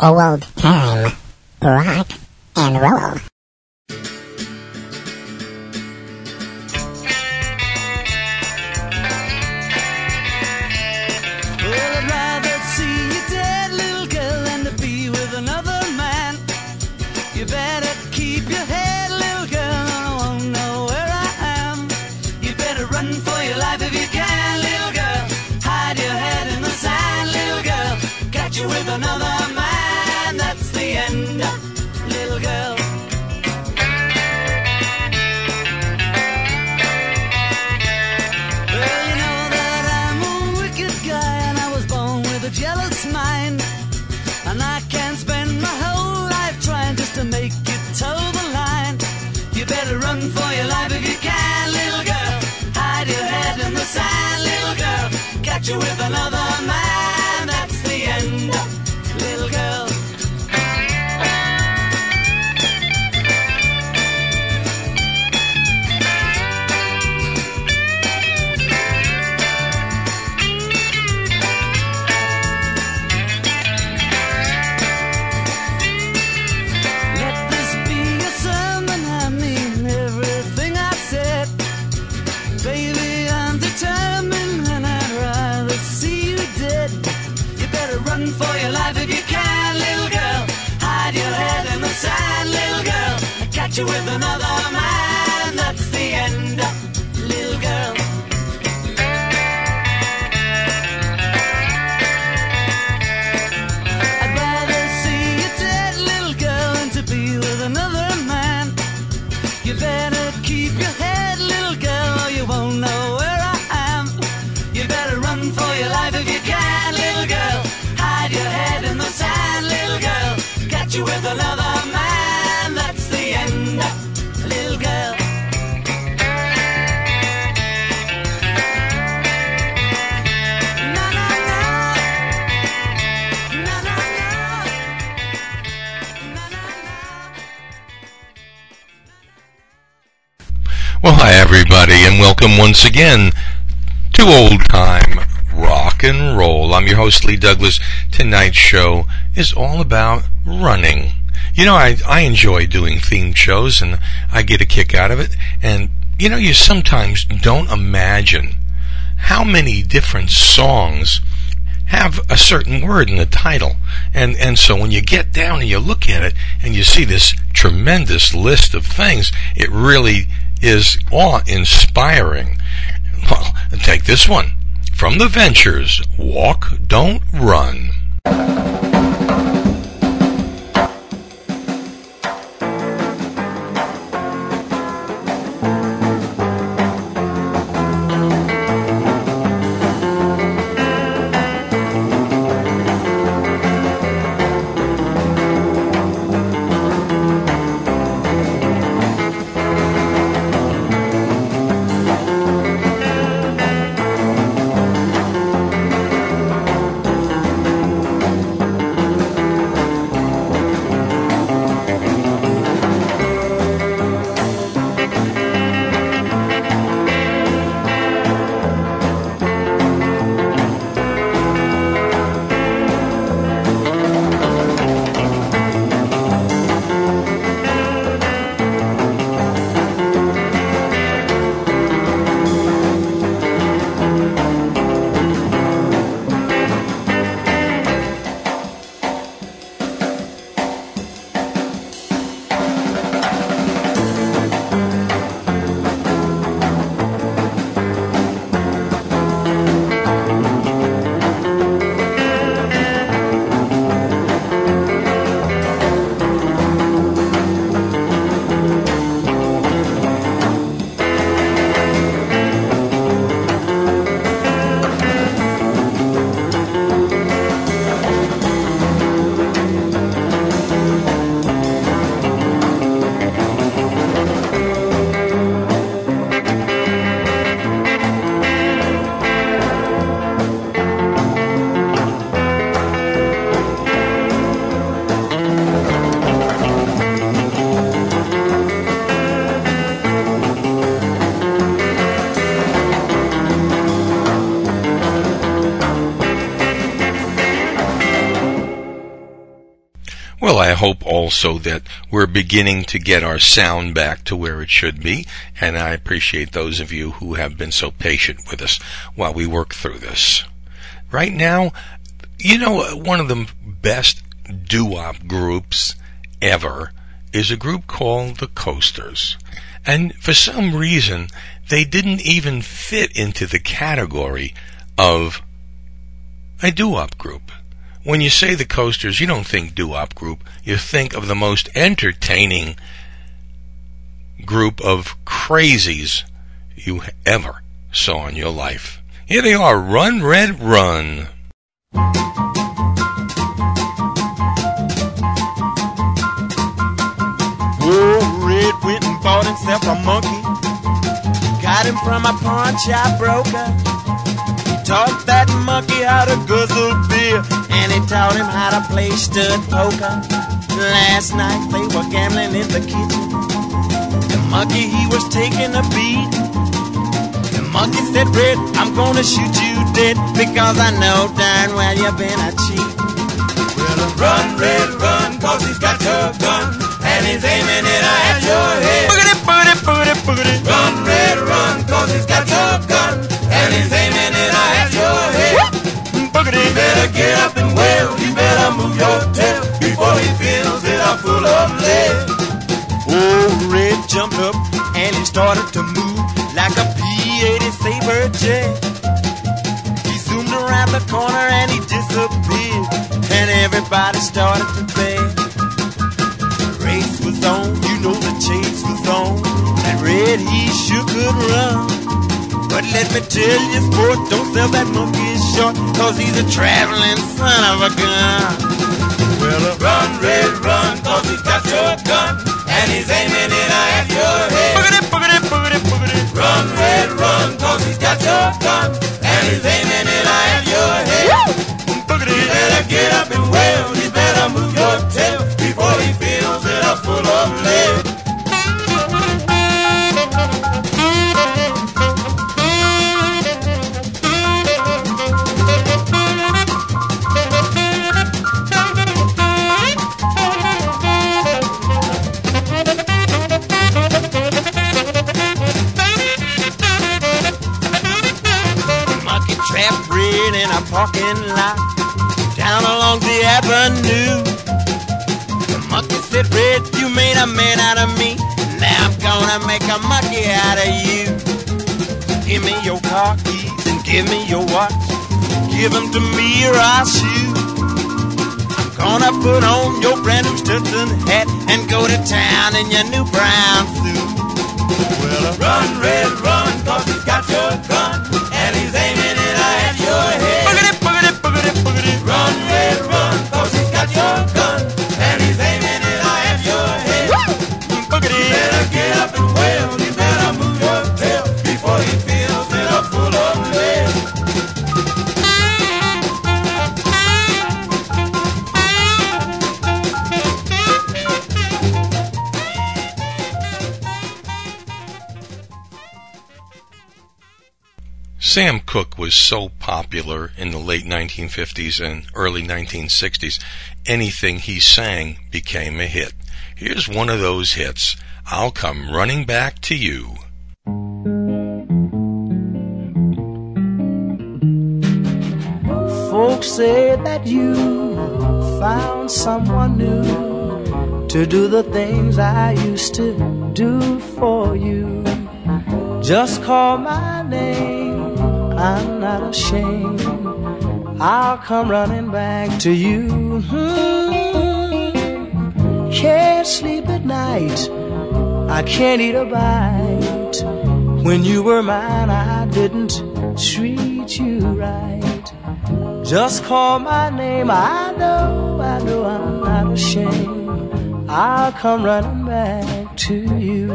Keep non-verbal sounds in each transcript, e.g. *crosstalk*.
old time rock and roll. you with another man. and welcome once again to Old Time Rock and Roll. I'm your host, Lee Douglas. Tonight's show is all about running. You know, I, I enjoy doing theme shows and I get a kick out of it. And, you know, you sometimes don't imagine how many different songs have a certain word in the title. And, and so when you get down and you look at it and you see this tremendous list of things, it really is awe inspiring. Well, take this one from the Ventures Walk, Don't Run. Also that we're beginning to get our sound back to where it should be, and I appreciate those of you who have been so patient with us while we work through this. Right now, you know, one of the best doo-wop groups ever is a group called the Coasters. And for some reason, they didn't even fit into the category of a doo-wop group. When you say the Coasters, you don't think doo-wop group. You think of the most entertaining group of crazies you ever saw in your life. Here they are, Run Red Run. Old Red went and bought himself a monkey. Got him from a pawn shop broker. Taught that monkey how to guzzle beer, and he taught him how to play stud poker. Last night they were gambling in the kitchen. The monkey he was taking a beat. The monkey said, Red, I'm gonna shoot you dead because I know darn well you've been a cheat. Well, run, Red, run, cause he's got your gun and he's aiming it at your head. Boogity, boogity, boogity, boogity. Run, Red, run, cause he's got your gun and he's aiming it at your head. Boogity. You better get up and wail, you better move your tail before he fills it up full of lead. Old Red jumped up and he started to move like a P-80 Sabre jet. He zoomed around the corner and he disappeared, and everybody started to beg. The race was on, you know the chase was on, and Red he sure could run. But let me tell you, sport, don't sell that monkey short, cause he's a traveling son of a gun. Well, uh, run, Red, run, cause he's got your gun, and he's aiming it at your head. Boogity, boogity, boogity, boogity. Run, Red, run, cause he's got your gun, and he's aiming it at your head. Boogity. You better get up and wail, you better move your tail before he fills it up full of lead. Parking lot down along the avenue. The monkey said, Red, you made a man out of me. Now I'm gonna make a monkey out of you. Give me your car keys and give me your watch. Give them to me or I'll shoot. I'm gonna put on your brand new Stetson hat and go to town in your new brown suit. Well, run, red, run, cause he's got your gun, and he's aiming boogity, Sam Cooke was so popular in the late 1950s and early 1960s, anything he sang became a hit. Here's one of those hits. I'll come running back to you. Folks say that you found someone new to do the things I used to do for you. Just call my name, I'm not ashamed. I'll come running back to you. Hmm. Can't sleep at night, I can't eat a bite. When you were mine, I didn't treat you right. Just call my name. I know, I know I'm not ashamed. I'll come running back to you.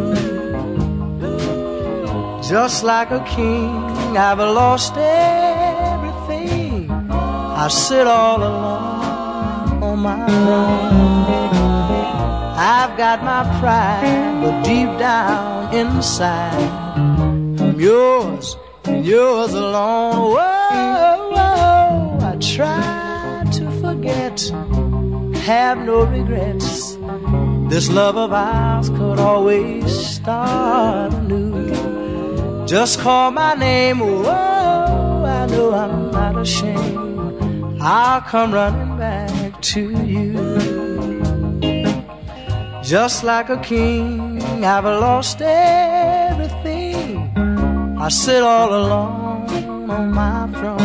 Just like a king, I've lost everything. I sit all alone on my own. I've got my pride, but deep down inside, I'm yours and yours alone. Whoa, whoa, I try to forget have no regrets. This love of ours could always start anew. Just call my name, whoa, I know I'm not ashamed. I'll come running back to you. Just like a king, I've lost everything. I sit all alone on my throne.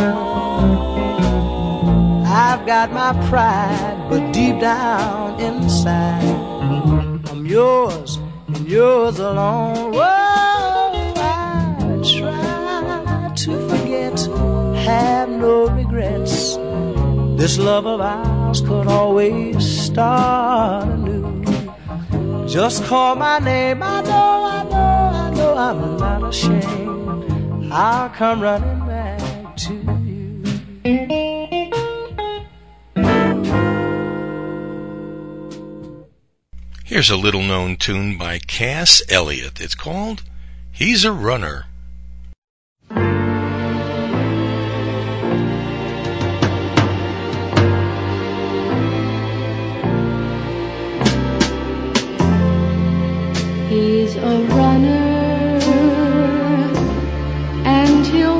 I've got my pride, but deep down inside, I'm yours and yours alone. Whoa, no regrets. This love of ours could always start anew. Just call my name, I know, I know, I know I'm not ashamed. I'll come running back to you. Here's a little known tune by Cass Elliot. It's called He's a Runner. He's a runner and he'll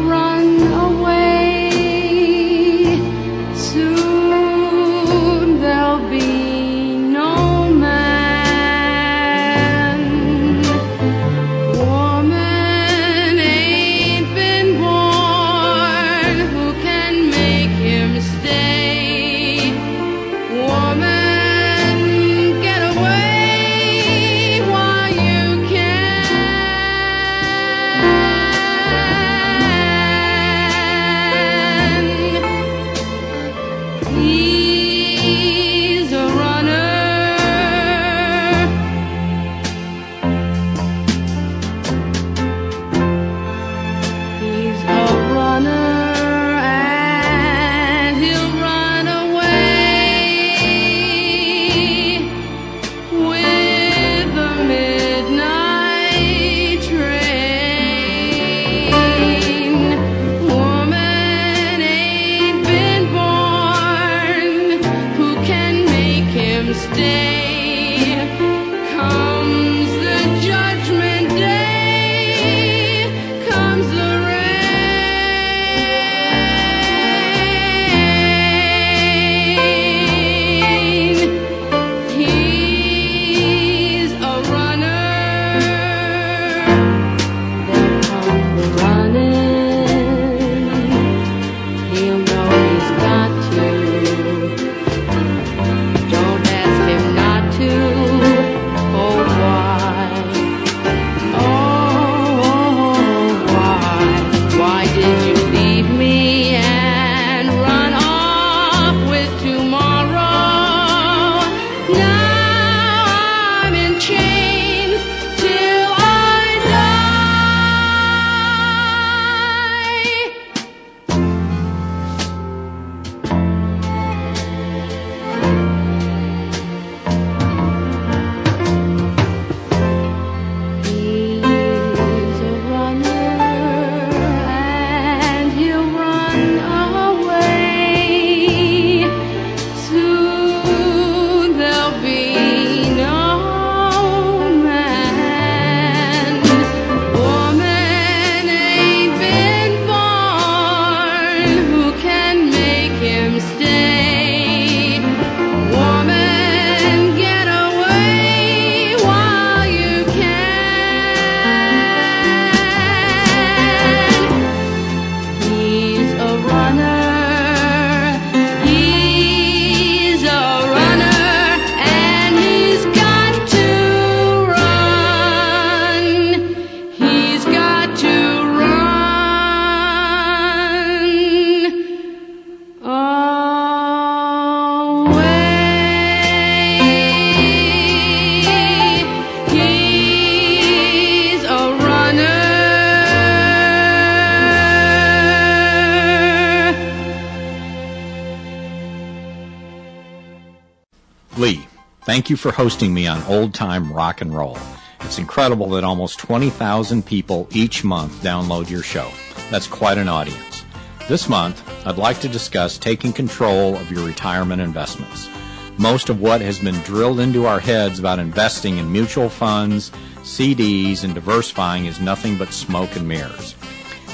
thank you for hosting me on Old Time Rock and Roll. It's incredible that almost 20,000 people each month download your show. That's quite an audience. This month, I'd like to discuss taking control of your retirement investments. Most of what has been drilled into our heads about investing in mutual funds, CDs, and diversifying is nothing but smoke and mirrors.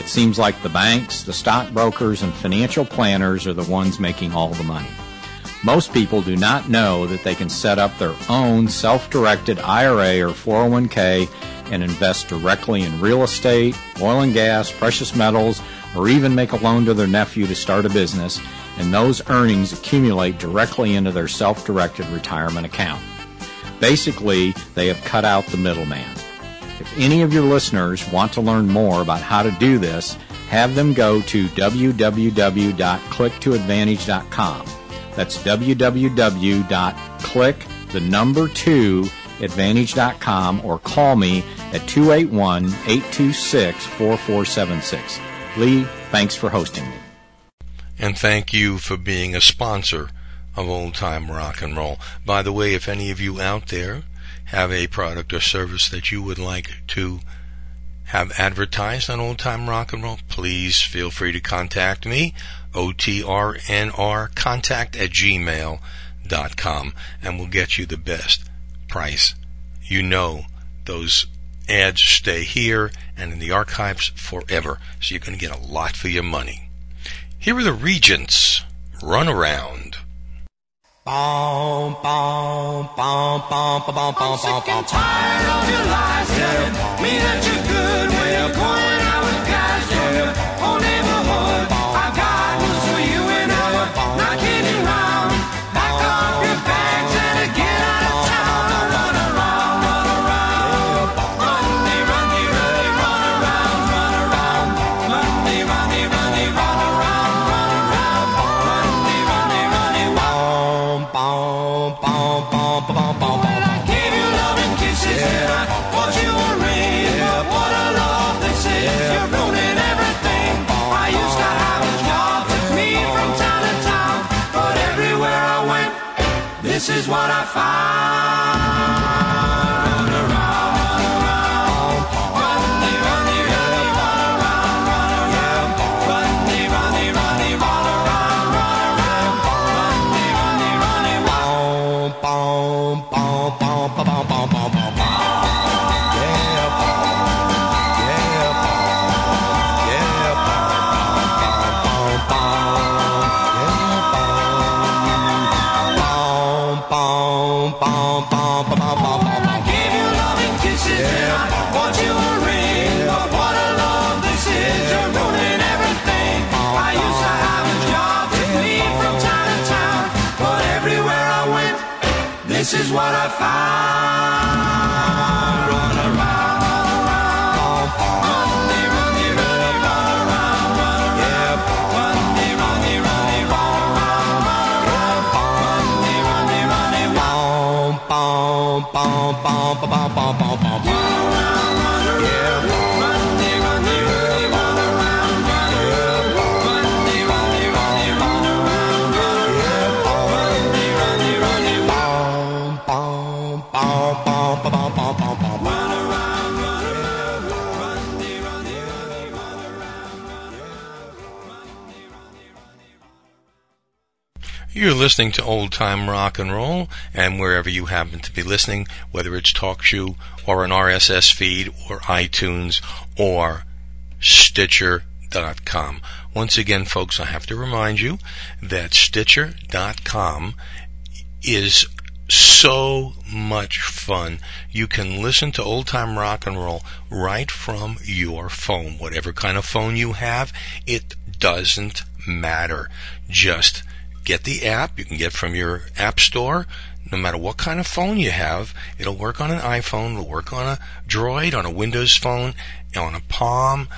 It seems like the banks, the stockbrokers, and financial planners are the ones making all the money. Most people do not know that they can set up their own self directed IRA or 401k and invest directly in real estate, oil and gas, precious metals, or even make a loan to their nephew to start a business, and those earnings accumulate directly into their self directed retirement account. Basically, they have cut out the middleman. If any of your listeners want to learn more about how to do this, have them go to www.click2advantage.com. That's www.click the number 2 advantage.com or call me at 281 826 4476. Lee, thanks for hosting me. And thank you for being a sponsor of Old Time Rock and Roll. By the way, if any of you out there have a product or service that you would like to have advertised on Old Time Rock and Roll, please feel free to contact me, OTRNR contact at gmail.com, and we'll get you the best price. You know those ads stay here and in the archives forever, so you're going to get a lot for your money. Here are the Regents. Run around. Bom, bom, bom, bom, bom, bom, bom, sick and tired of your lies telling me that you're good when you're going listening to Old Time Rock and Roll, and wherever you happen to be listening, whether it's TalkShoe or an RSS feed or iTunes or Stitcher.com. Once again, folks, I have to remind you that Stitcher.com is so much fun. You can listen to old time rock and roll right from your phone. Whatever kind of phone you have, it doesn't matter. Just get the app. You can get from your app store. No matter what kind of phone you have, it'll work on an iPhone, it'll work on a Droid, on a Windows phone, on a Palm,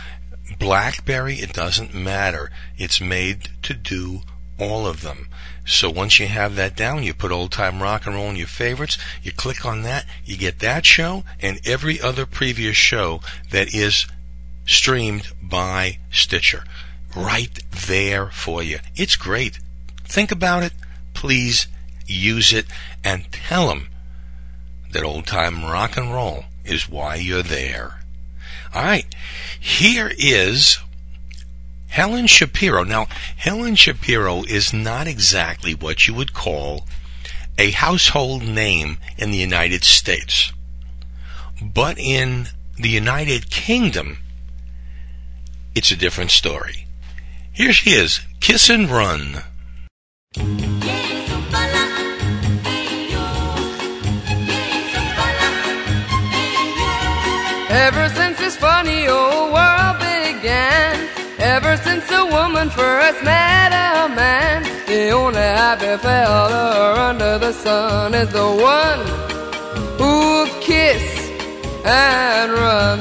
Blackberry, it doesn't matter. It's made to do all of them. So once you have that down, you put old time rock and roll in your favorites, you click on that, you get that show and every other previous show that is streamed by Stitcher. Right there for you. It's great. Think about it. Please use it and tell them that old time rock and roll is why you're there. All right. Here is Helen Shapiro. Now, Helen Shapiro is not exactly what you would call a household name in the United States. But in the United Kingdom, it's a different story. Here she is, Kiss and Run. Ever since this funny old world began, ever since a woman first met a man, the only happy fella under the sun is the one who kiss and run.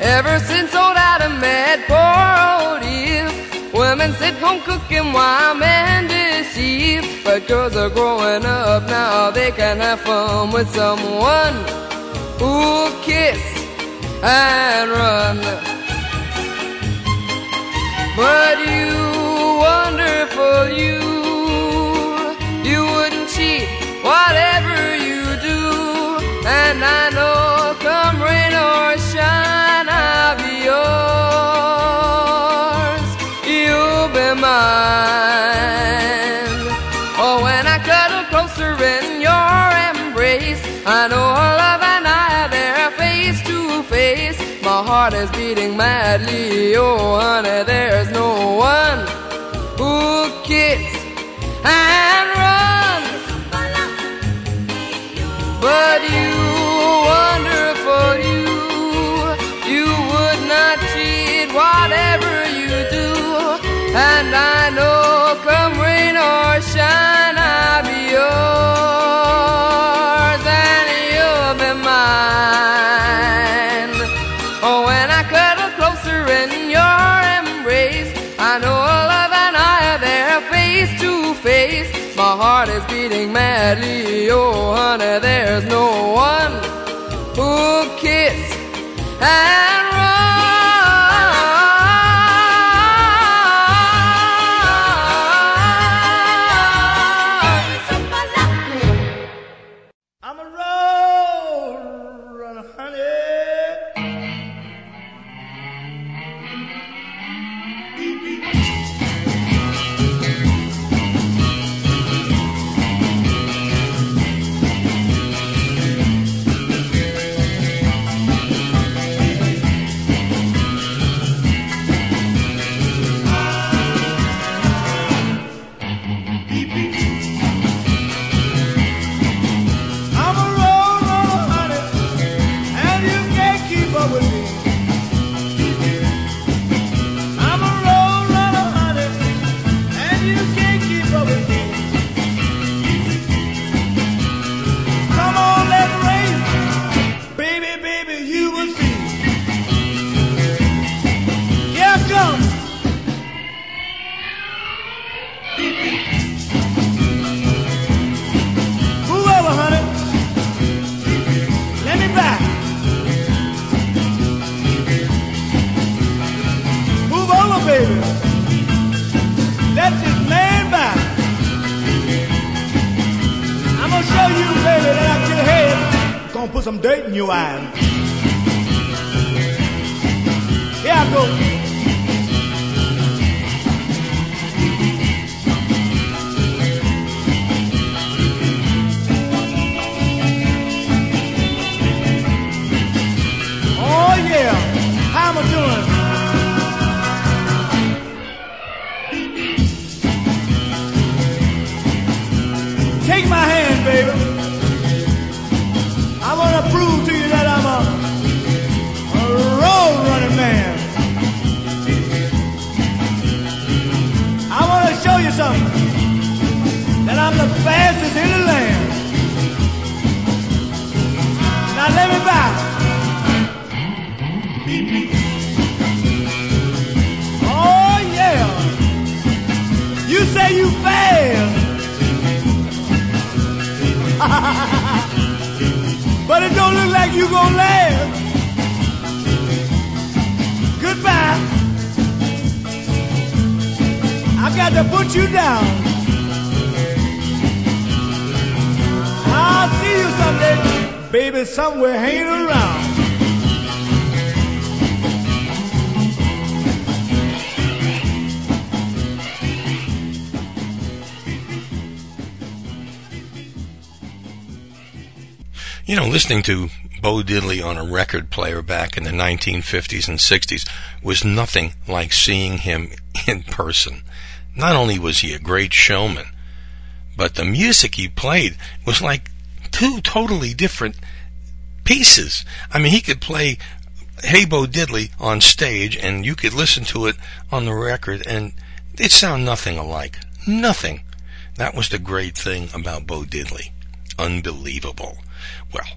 Ever since old Adam met I'm cooking my while this deceive. But girls are growing up now, they can have fun with someone who'll kiss and run. But you, wonderful you, you wouldn't cheat whatever you do, and I know. heart is beating madly, oh honey. heart is beating madly. Oh, honey, there's no one who'll kiss. wine. ain't around. You know, listening to Bo Diddley on a record player back in the 1950s and 60s was nothing like seeing him *laughs* in person. Not only was he a great showman, but the music he played was like two totally different pieces. I mean, he could play Hey Bo Diddley on stage and you could listen to it on the record and it sound nothing alike. Nothing. That was the great thing about Bo Diddley. Unbelievable. Well,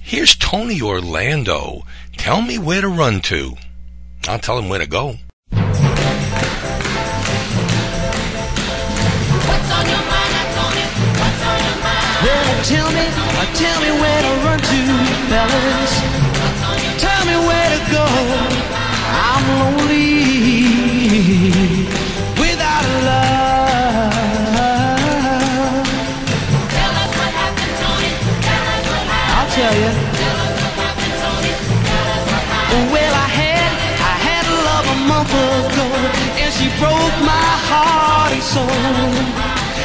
here's Tony Orlando. Tell me where to run to. I'll tell him where to go. Tell me, tell me where to run to, fellas. Tell me where to go. I'm lonely without a love. I'll tell you. Well, I had, I had love a month ago, and she broke my heart and soul.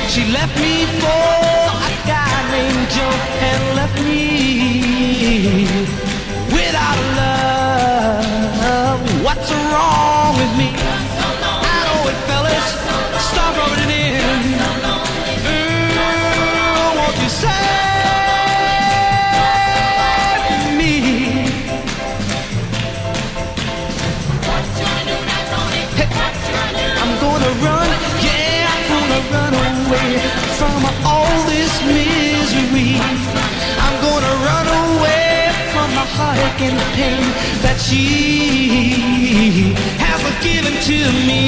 She left me for a guy named Joe and left me heartache and the pain that she has given to me.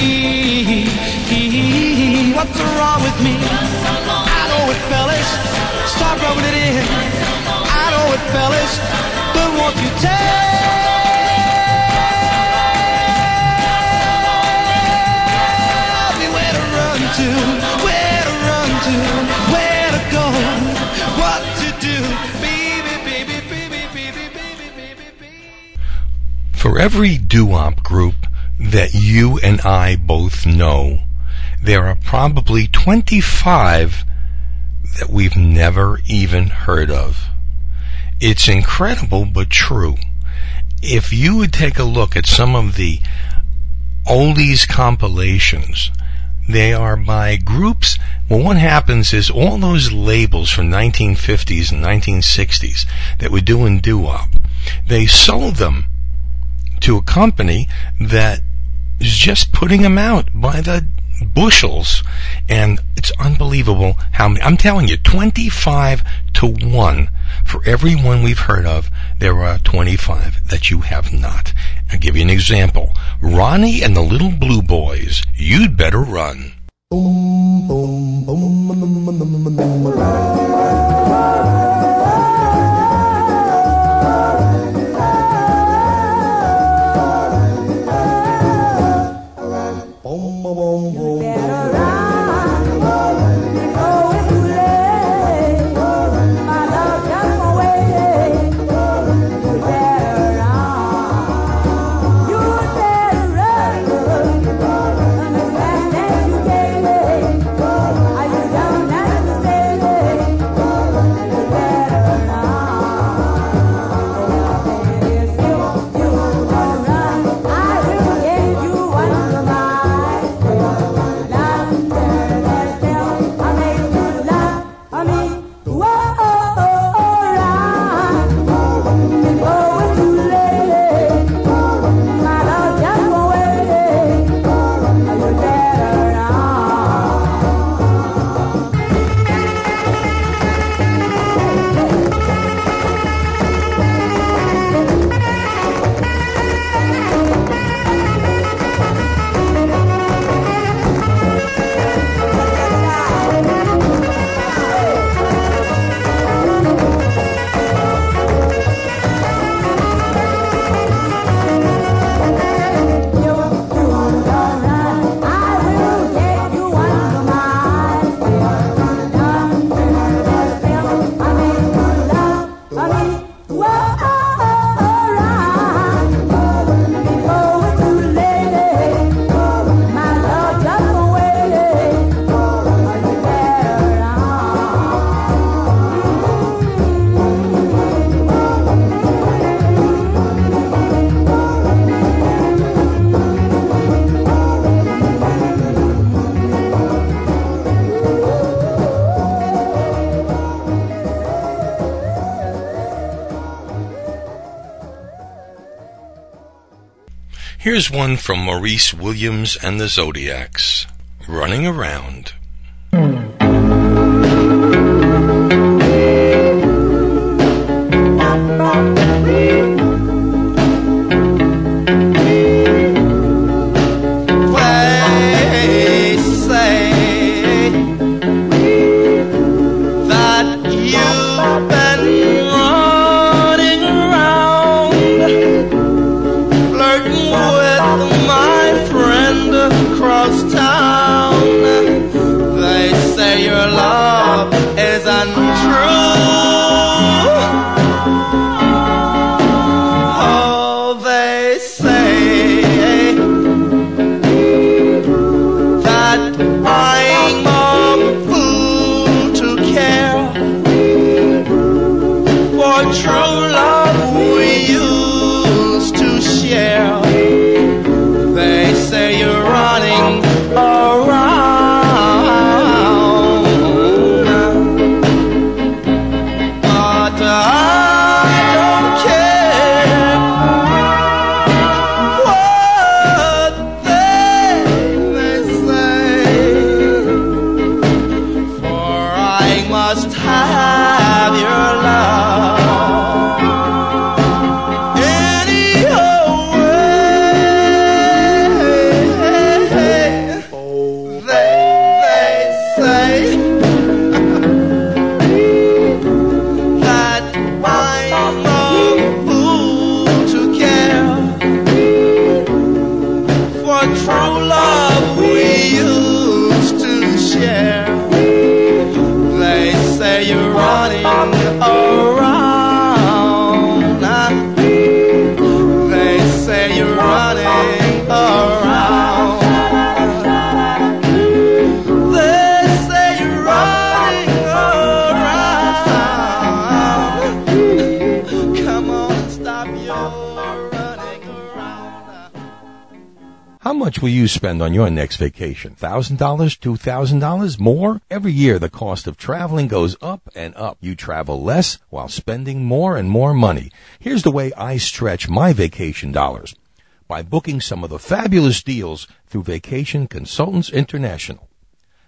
What's wrong with me? I know it, fellas. Stop rubbing it in. I know it, fellas. But won't you tell me where to run to For every doo-wop group that you and I both know, there are probably 25 that we've never even heard of. It's incredible but true. If you would take a look at some of the oldies compilations, they are by groups. Well, what happens is all those labels from 1950s and 1960s that were doing doo-wop, they sold them to a company that is just putting them out by the bushels. And it's unbelievable how many, I'm telling you, 25 to 1. For every one we've heard of, there are 25 that you have not. I'll give you an example. Ronnie and the Little Blue Boys, You'd Better Run. Here's one from Maurice Williams and the Zodiacs Running Around. Spend on your next vacation? $1,000? $2,000? More? Every year the cost of traveling goes up and up. You travel less while spending more and more money. Here's the way I stretch my vacation dollars. By booking some of the fabulous deals through Vacation Consultants International.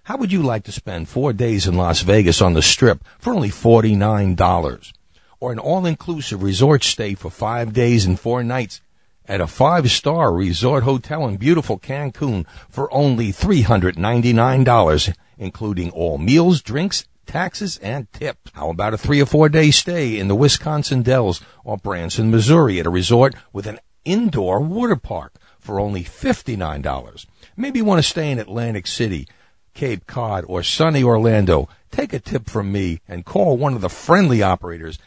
How would you like to spend four days in Las Vegas on the Strip for only $49? Or an all-inclusive resort stay for five days and four nights at a five-star resort hotel in beautiful Cancun for only $399, including all meals, drinks, taxes, and tips. How about a three or four day stay in the Wisconsin Dells or Branson, Missouri at a resort with an indoor water park for only $59? Maybe you want to stay in Atlantic City, Cape Cod, or sunny Orlando. Take a tip from me and call one of the friendly operators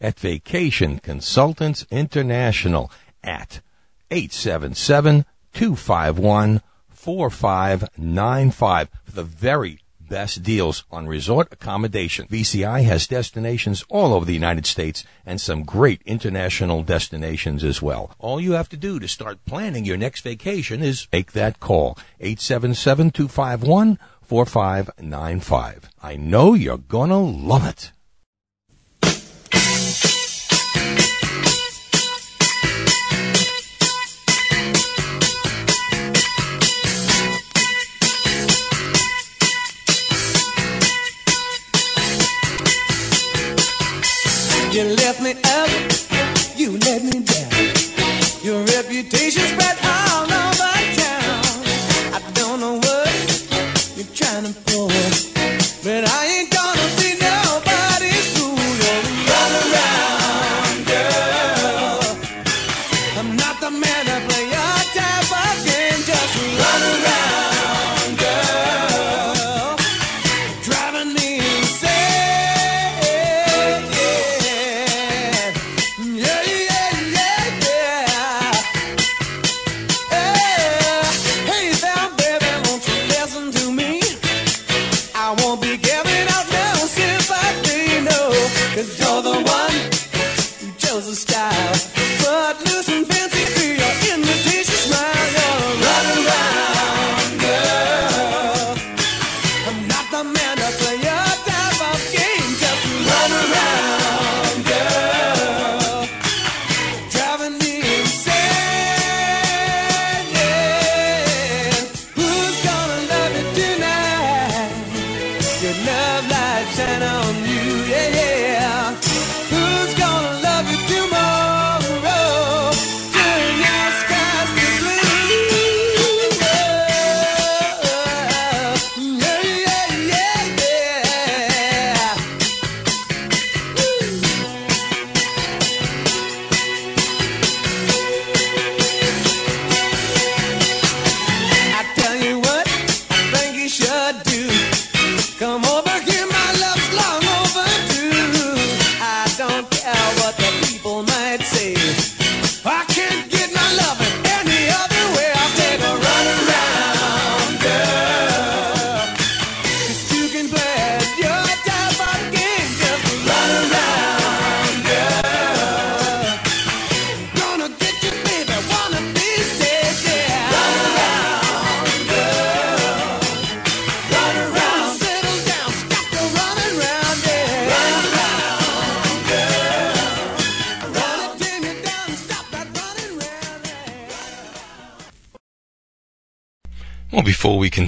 at Vacation Consultants International at 877-251-4595 for the very best deals on resort accommodation. VCI has destinations all over the United States and some great international destinations as well. All you have to do to start planning your next vacation is make that call. 877-251-4595. I know you're gonna love it.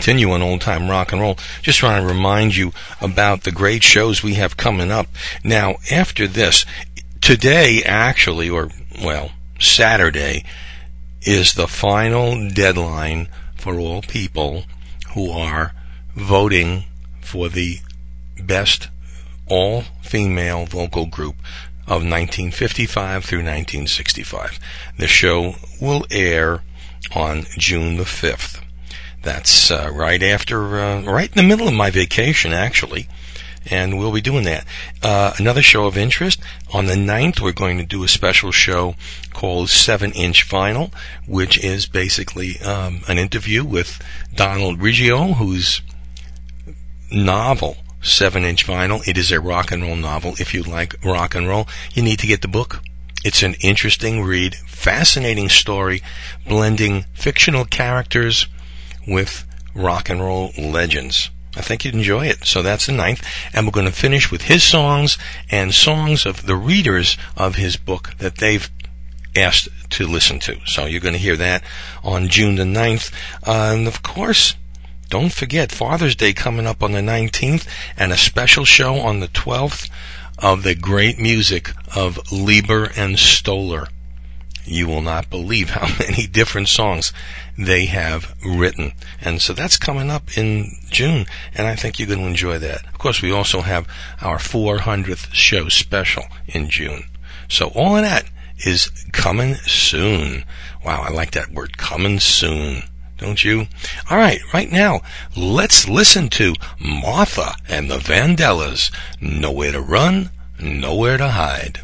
Continue on old time rock and roll, just trying to remind you about the great shows we have coming up. Now, after this, today actually, or, well, Saturday, is the final deadline for all people who are voting for the best all female vocal group of 1955 through 1965. The show will air on June the 5th. That's uh, right after, uh, right in the middle of my vacation, actually. And we'll be doing that. Uh, another show of interest. On the 9th, we're going to do a special show called 7 Inch Vinyl, which is basically um, an interview with Donald Riggio, whose novel, 7 inch vinyl. It is a rock and roll novel. If you like rock and roll, you need to get the book. It's an interesting read, fascinating story, blending fictional characters with rock and roll legends. I think you'd enjoy it. So that's the ninth. And we're going to finish with his songs and songs of the readers of his book that they've asked to listen to. So you're going to hear that on June the 9th. Uh, and of course, don't forget Father's Day coming up on the 19th and a special show on the 12th of the great music of Leiber and Stoller. You will not believe how *laughs* many different songs they have written. And so that's coming up in June, and I think you're going to enjoy that. Of course, we also have our 400th show special in June. So all of that is coming soon. Wow, I like that word, coming soon. Don't you? All right, right now, let's listen to Martha and the Vandellas. Nowhere to run, nowhere to hide.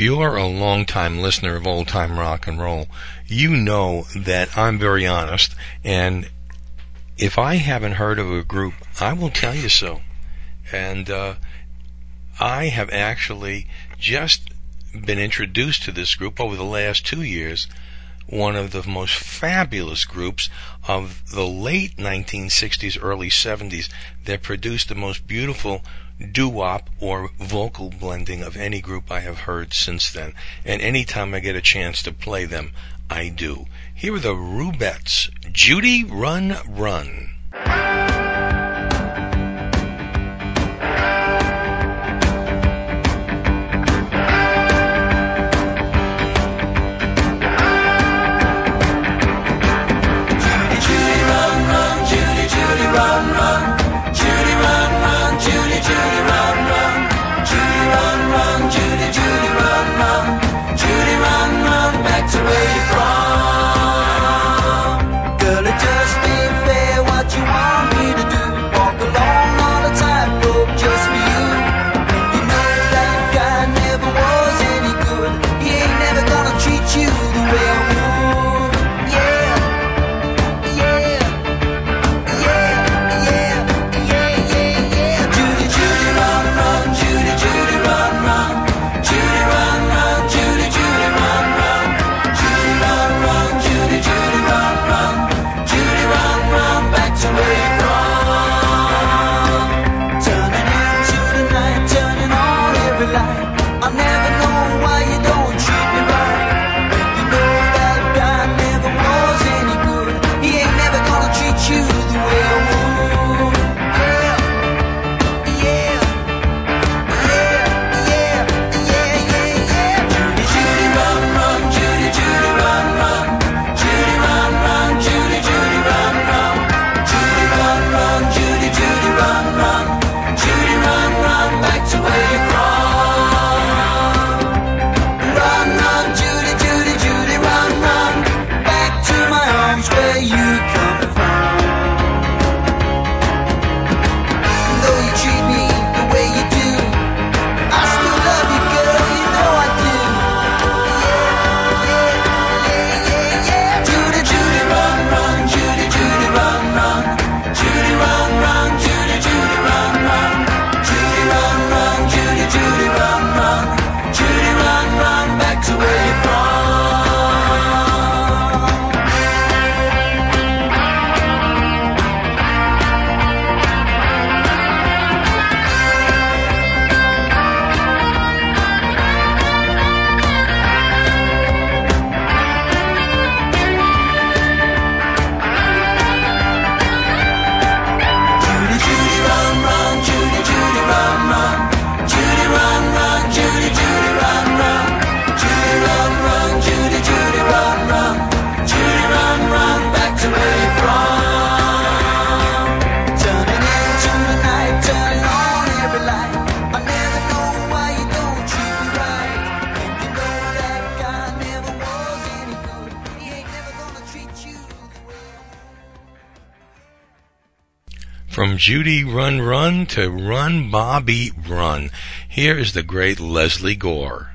you're a long-time listener of old time rock and roll, you know that I'm very honest, and if I haven't heard of a group, I will tell you so. And uh, I have actually just been introduced to this group over the last two years. One of the most fabulous groups of the late 1960s, early 70s that produced the most beautiful doo-wop or vocal blending of any group I have heard since then, and any time I get a chance to play them, I do. Here are the Rubettes, Judy Run Run. Judy Run Run to Run Bobby Run. Here is the great Lesley Gore.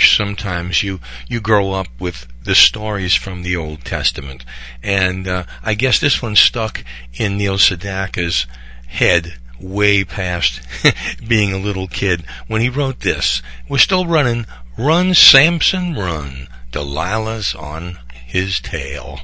sometimes you you grow up with the stories from the Old Testament, and uh, I guess this one stuck in Neil Sedaka's head way past *laughs* being a little kid when he wrote this. We're still running, run Samson, run. Delilah's on his tail.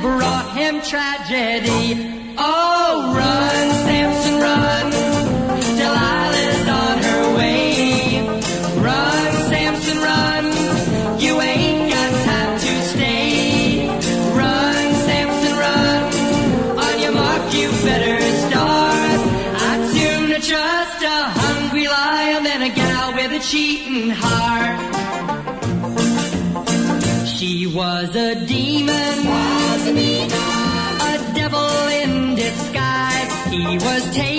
brought him tragedy. Oh, run. first take.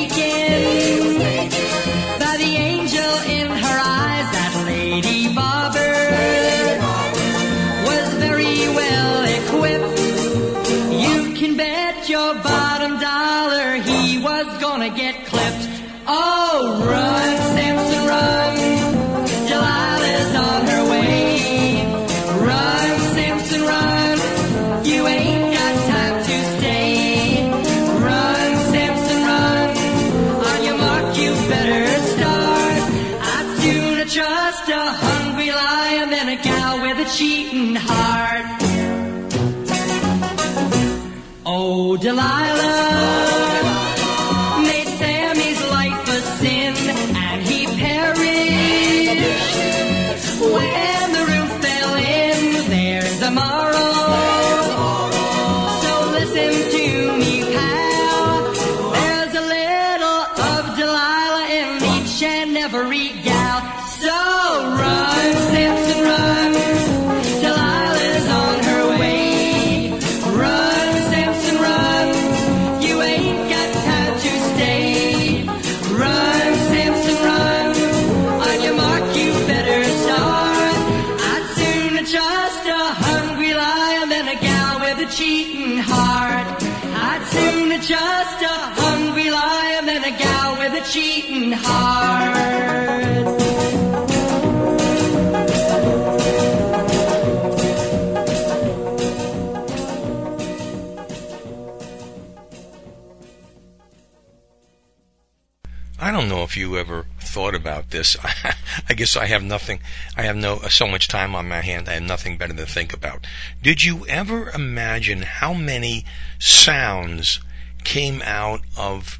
you ever thought about this. *laughs* I guess I have nothing. I have no so much time on my hand. I have nothing better to think about. Did you ever imagine how many sounds came out of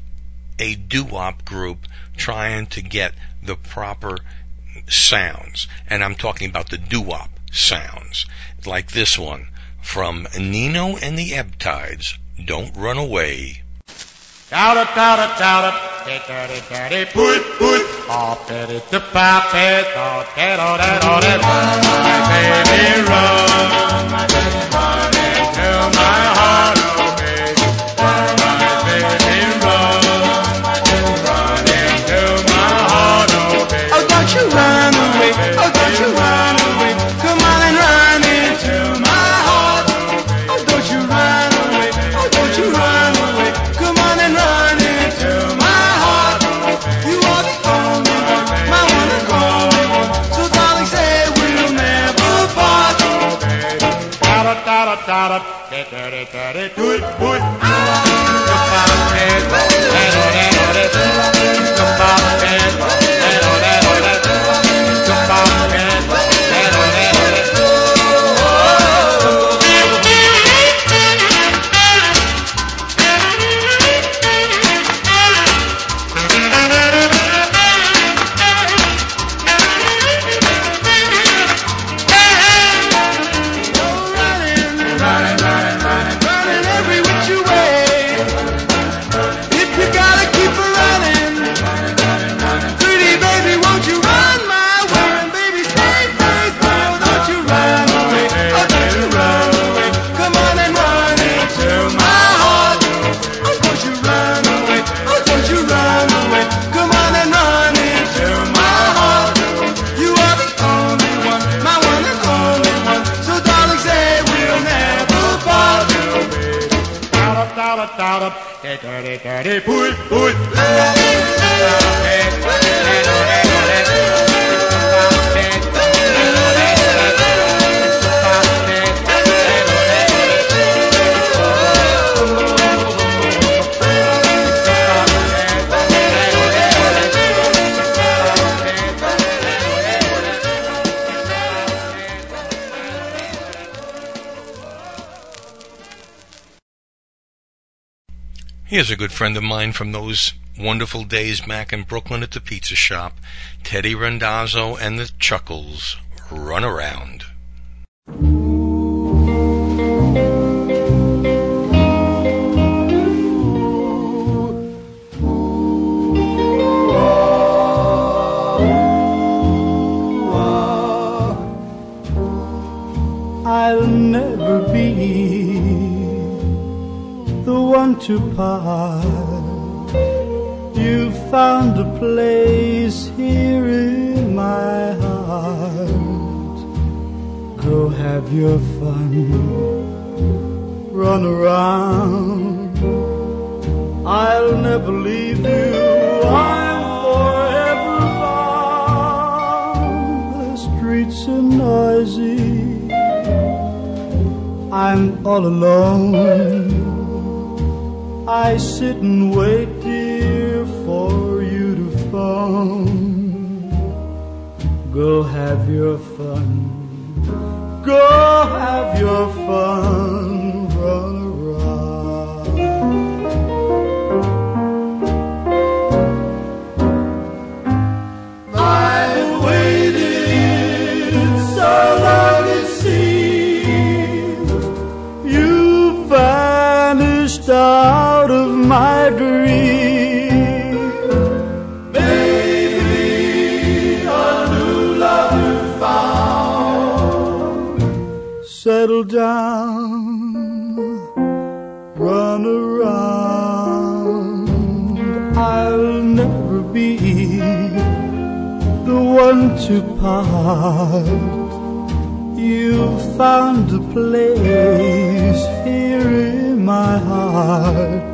a doo-wop group trying to get the proper sounds? And I'm talking about the doo-wop sounds, like this one from Nino and the Ebb Tides. Don't run away. Shout up, shout up, shout up. Daddy, daddy, put, put. Oh, daddy, the puppet. Oh, daddy, daddy, daddy. Baby, run. Here's a good friend of mine from those wonderful days back in Brooklyn at the pizza shop, Teddy Randazzo and the Chuckles. Run around. One to part. You found a place here in my heart. Go have your fun, run around. I'll never leave you. I'm forever bound. The streets are noisy. I'm all alone. I sit and wait, dear, for you to phone. Go have your fun. Go have your fun. Run Settle down, run around. I'll never be the one to part. You've found a place here in my heart.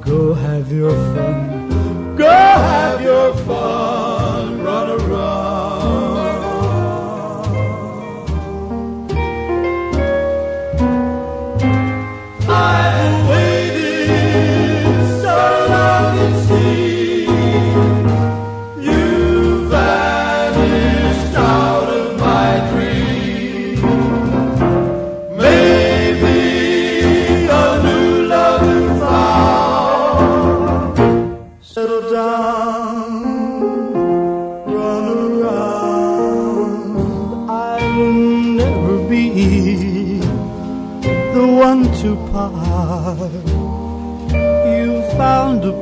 Go have your fun. Go have your fun.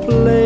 Place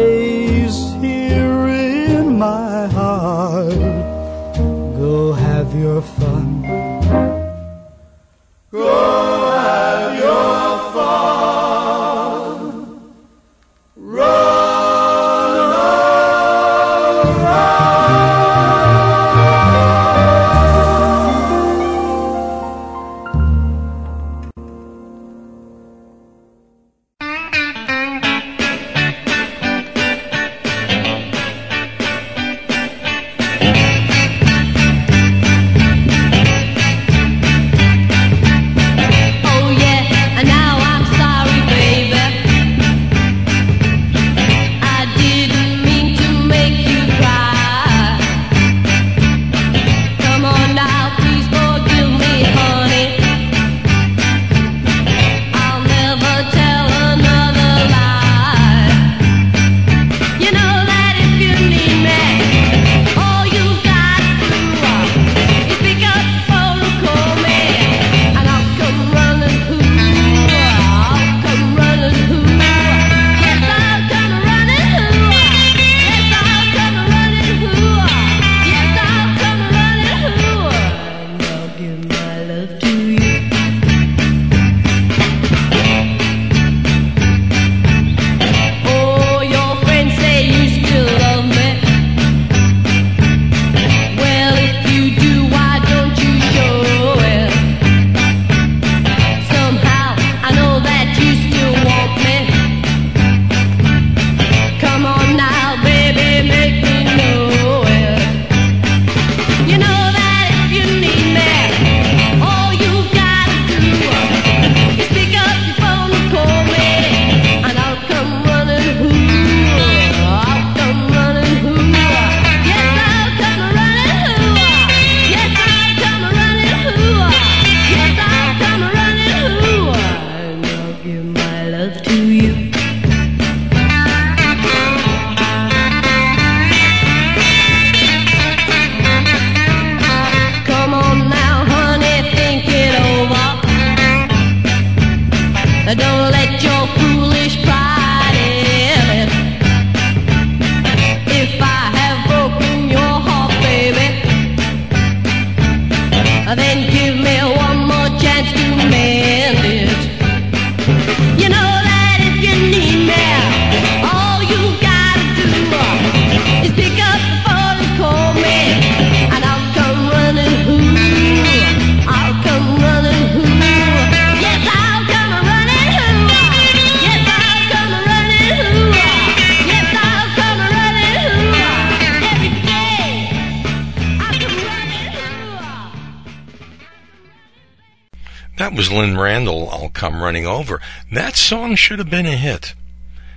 should have been a hit.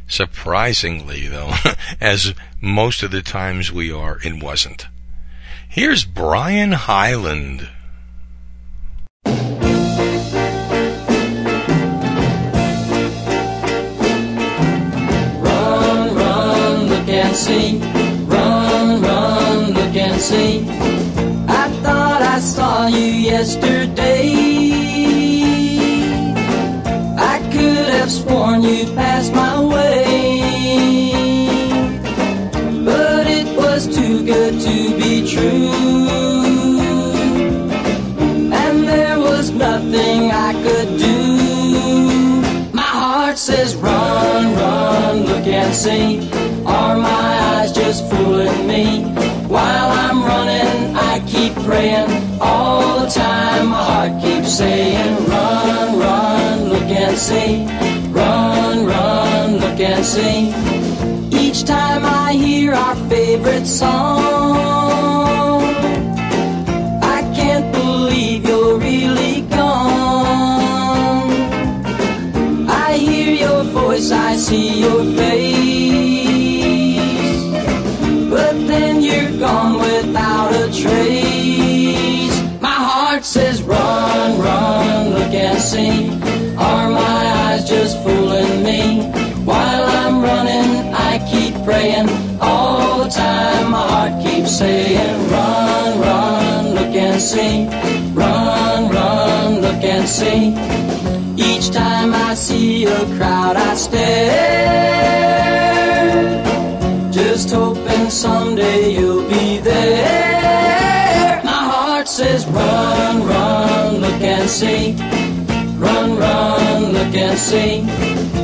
Surprisingly, though, *laughs* as most of the times we are, it wasn't. Here's Brian Hyland. Run, run, look and see. Run, run, look and see. I thought I saw you yesterday. Have sworn you passed my way. But it was too good to be true. And there was nothing I could do. My heart says run, run, look and see. Are my eyes just fooling me? While I'm running, I keep praying all the time. My heart keeps saying run, run, look and see. And see. Each time I hear our favorite song, I can't believe you're really gone. I hear your voice, I see your face. But then you're gone without a trace. My heart says run, run, look and see. Are my eyes just fooling me? Praying all the time. My heart keeps saying run, run, look and see. Run, run, look and see. Each time I see a crowd, I stare. Just hoping someday you'll be there. My heart says run, run, look and see. Run, run, look and see.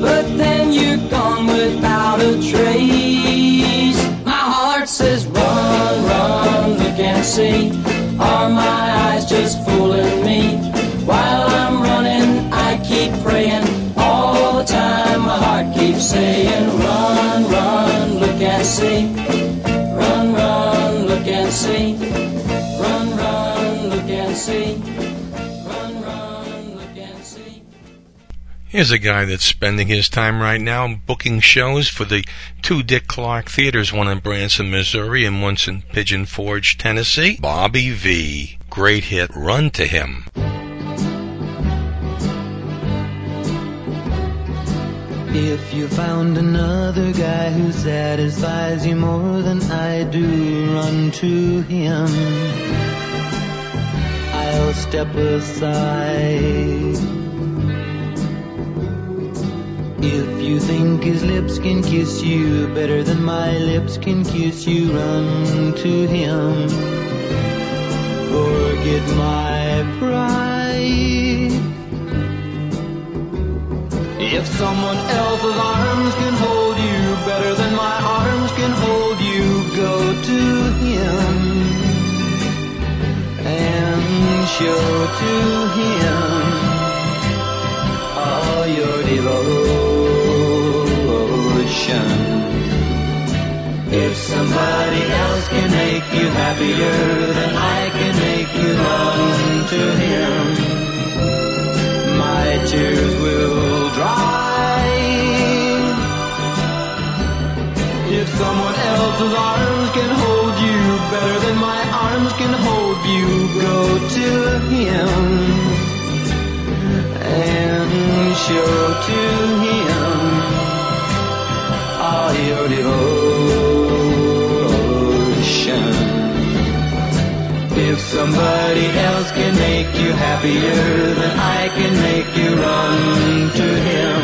But then you're gone without a trace. My heart says run, run, look and see. Are my eyes just fooling me? While I'm running, I keep praying all the time. My heart keeps saying run, run, look and see. Run, run, look and see. Run, run, look and see. Here's a guy that's spending his time right now booking shows for the two Dick Clark theaters, one in Branson, Missouri, and once in Pigeon Forge, Tennessee. Bobby Vee. Great hit, Run to Him. If you found another guy who satisfies you more than I do, run to him. I'll step aside. Lips can kiss you better than my lips can kiss you, run to him. Forget my pride. If someone else's arms can hold you better than my arms can hold you, go to him and show to him all your devotion. If Somebody else can make you happier than I can make you long to him. My tears will dry. If someone else's arms can hold you better than my arms can hold you, go to him and show to him all your devotion. If somebody else can make you happier, then I can make you run to him.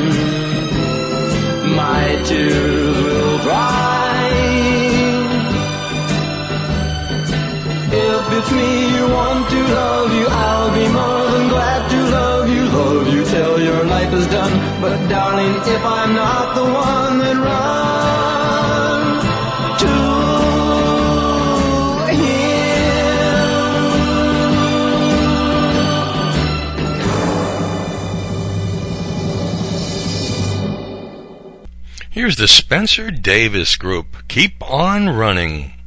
My tears will dry. if it's me you want to love you, I'll be more than glad to love you, love you till your life is done. But darling, if I'm not the one, then run to Here's the Spencer Davis Group. Keep on running.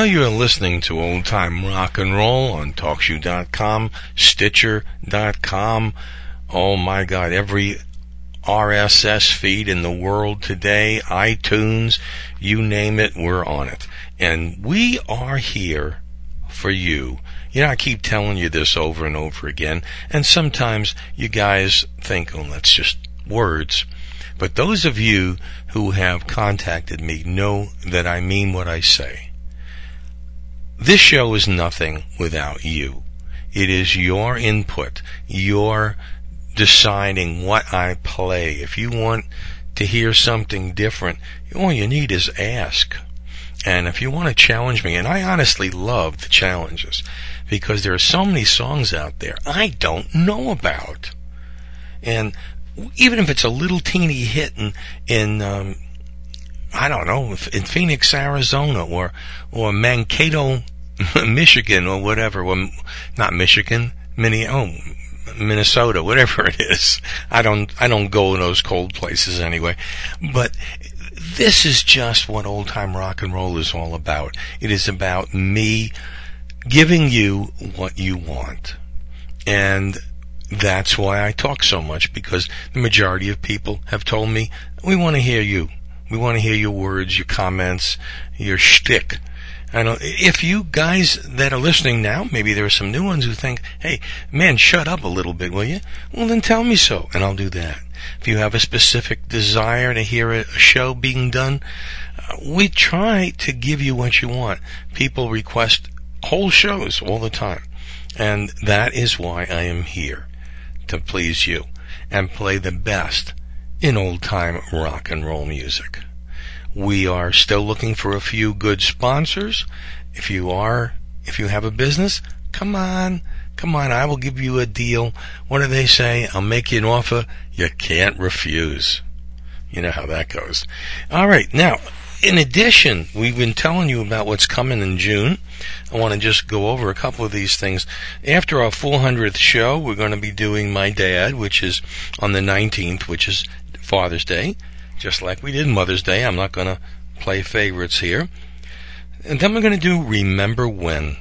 Well, you're listening to Old Time Rock and Roll on TalkShoe.com, Stitcher.com. Oh my God, every RSS feed in the world today, iTunes, you name it, we're on it. And we are here for you. You know, I keep telling you this over and over again, and sometimes you guys think, oh, that's just words. But those of you who have contacted me know that I mean what I say. This show is nothing without you. It is your input, your deciding what I play. If you want to hear something different, all you need is ask. And if you want to challenge me, and I honestly love the challenges because there are so many songs out there I don't know about. And even if it's a little teeny hit in, in um, I don't know, in Phoenix, Arizona, or or Mankato, *laughs* Michigan, or whatever, or not Michigan, Minne, oh, Minnesota, whatever it is. I don't I don't go in those cold places anyway. But this is just what old time rock and roll is all about. It is about me giving you what you want. And that's why I talk so much because the majority of people have told me, we want to hear you. We want to hear your words, your comments, your shtick. I know if you guys that are listening now, maybe there are some new ones who think, hey, man, shut up a little bit, will you? Well, then tell me so, and I'll do that. If you have a specific desire to hear a show being done, uh, we try to give you what you want. People request whole shows all the time. And that is why I am here to please you and play the best in old time rock and roll music. We are still looking for a few good sponsors. If you are, if you have a business, come on, come on, I will give you a deal. What do they say? I'll make you an offer you can't refuse. You know how that goes. All right, now, in addition, we've been telling you about what's coming in June. I want to just go over a couple of these things. After our 400th show, we're going to be doing My Dad, which is on the 19th, which is Father's Day, just like we did Mother's Day. I'm not going to play favorites here. And then we're going to do Remember When.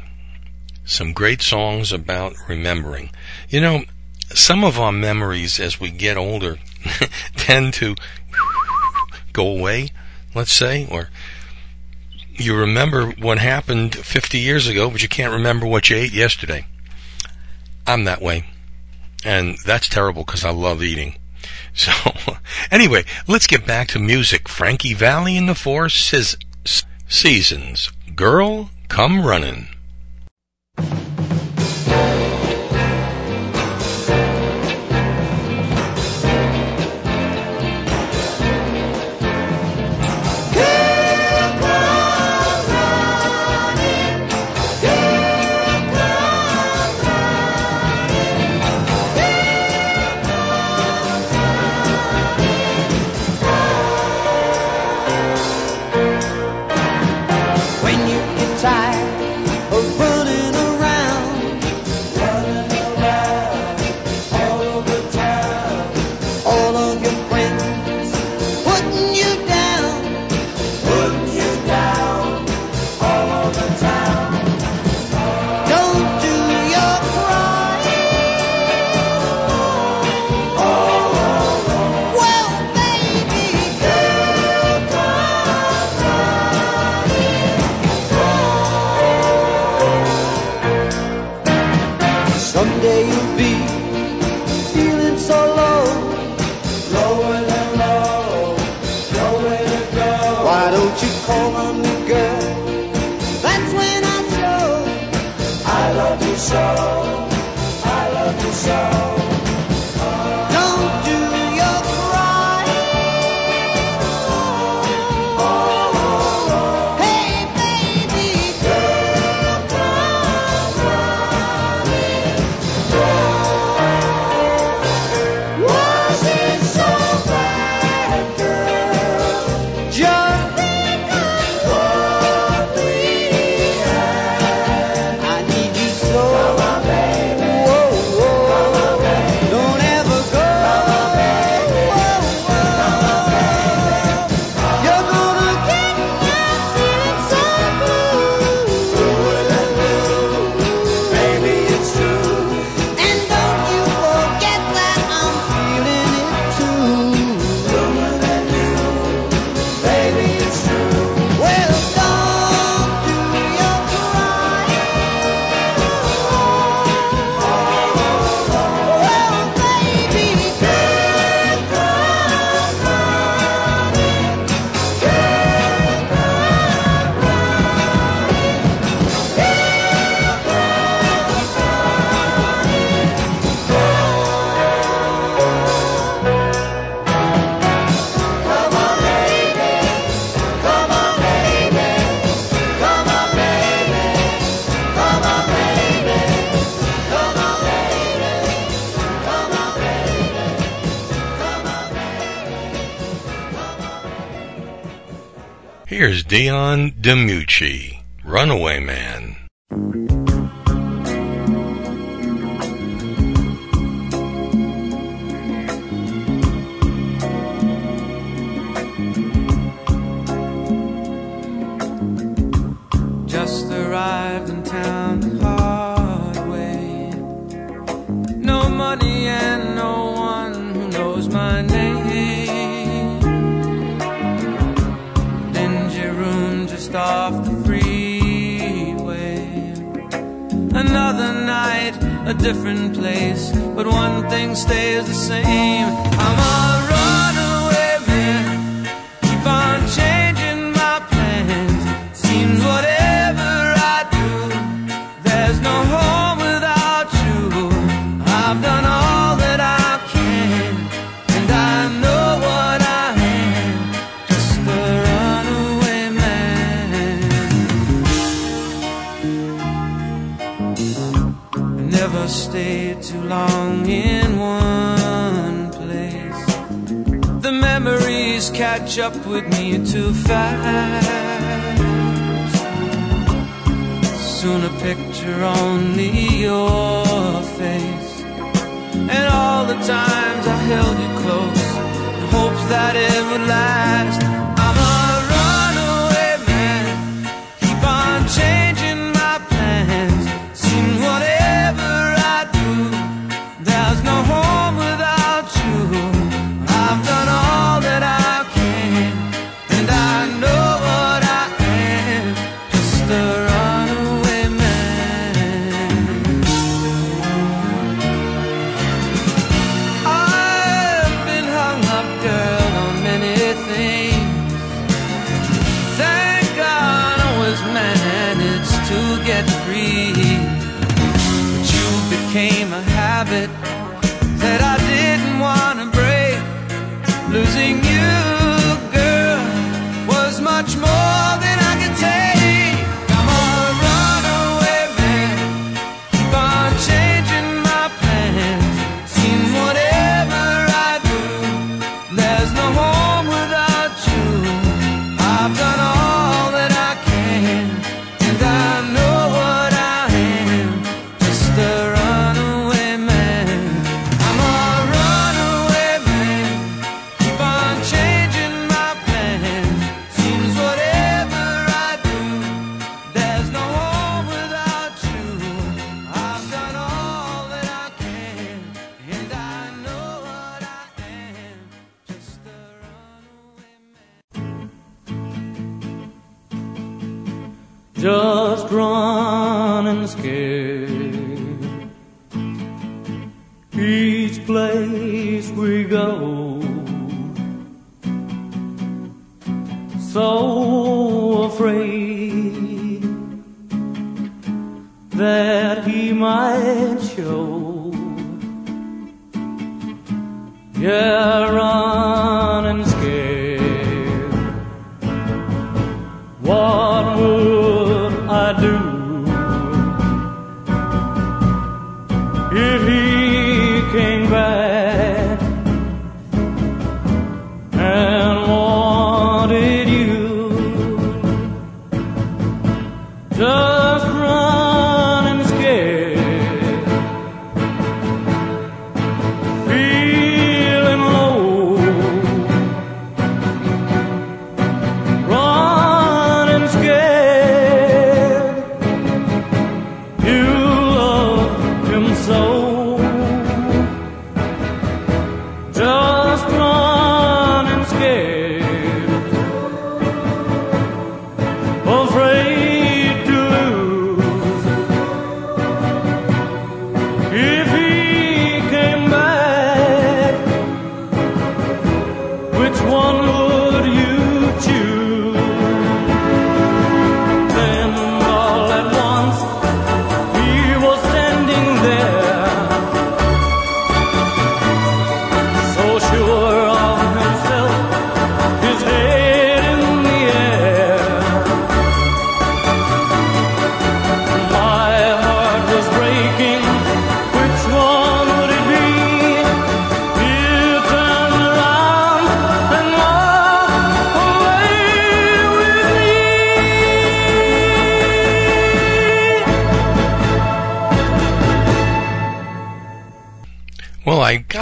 Some great songs about remembering. You know, some of our memories as we get older *laughs* tend to go away, let's say, or you remember what happened 50 years ago, but you can't remember what you ate yesterday. I'm that way. And that's terrible because I love eating. So, *laughs* anyway, let's get back to music. Frankie Valli and the Four Seas- Seasons. Girl, come running. Dion DiMucci, Runaway Man. left with me too fast. Soon a picture only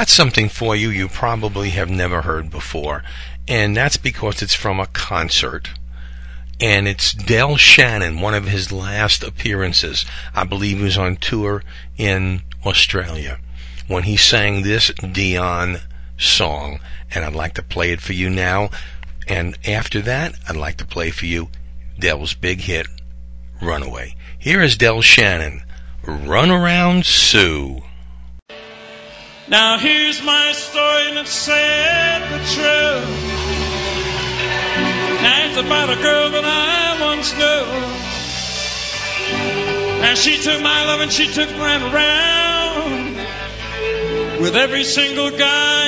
got something for you you probably have never heard before, and that's because it's from a concert. And it's Del Shannon, one of his last appearances. I believe he was on tour in Australia when he sang this Dion song. And I'd like to play it for you now. And after that, I'd like to play for you Del's big hit, Runaway. Here is Del Shannon, Run Around Sue. Now here's my story and it's sad but true. Now it's about a girl that I once knew. Now she took my love and she took mine around with every single guy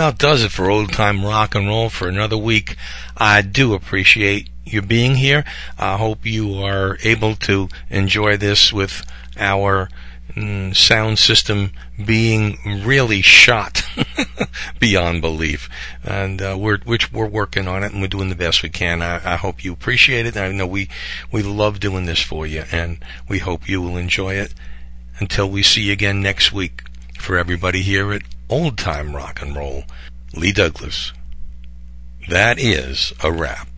about does it for old time rock and roll for another week. I do appreciate you being here. I hope you are able to enjoy this with our mm, sound system being really shot *laughs* beyond belief. And uh, we're which we're working on it and we're doing the best we can. I, I hope you appreciate it. I know we we love doing this for you, and we hope you will enjoy it. Until we see you again next week, for everybody here at Old Time Rock and Roll, Lee Douglas. That is a wrap.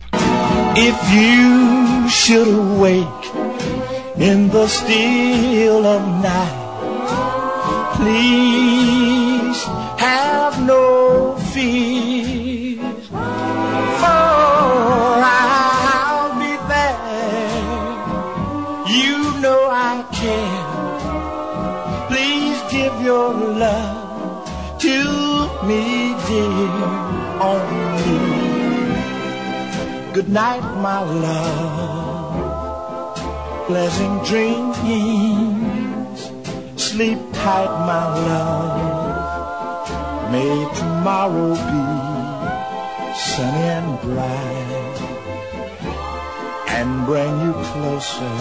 If you should awake in the still of night, please have no fears, for I'll be there. You know I care. Please give your love dear, only. Good night, my love. Pleasant dreams. Sleep tight, my love. May tomorrow be sunny and bright and bring you closer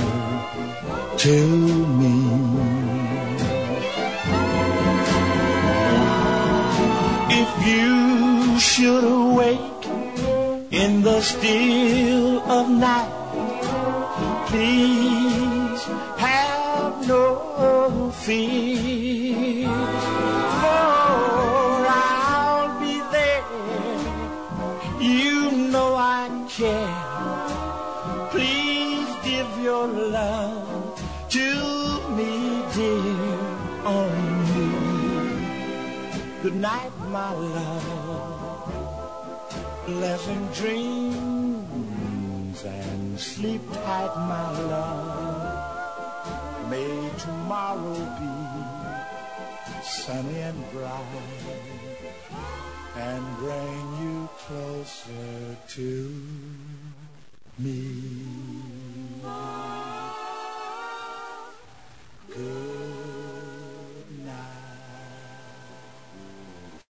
to me. If you should awake in the still of night. Please have no fear, for I'll be there. You know I care. Please give your love to me, dear, only. Good night, my love. Pleasant dreams and sleep tight, my love. May tomorrow be sunny and bright and bring you closer to me. Good.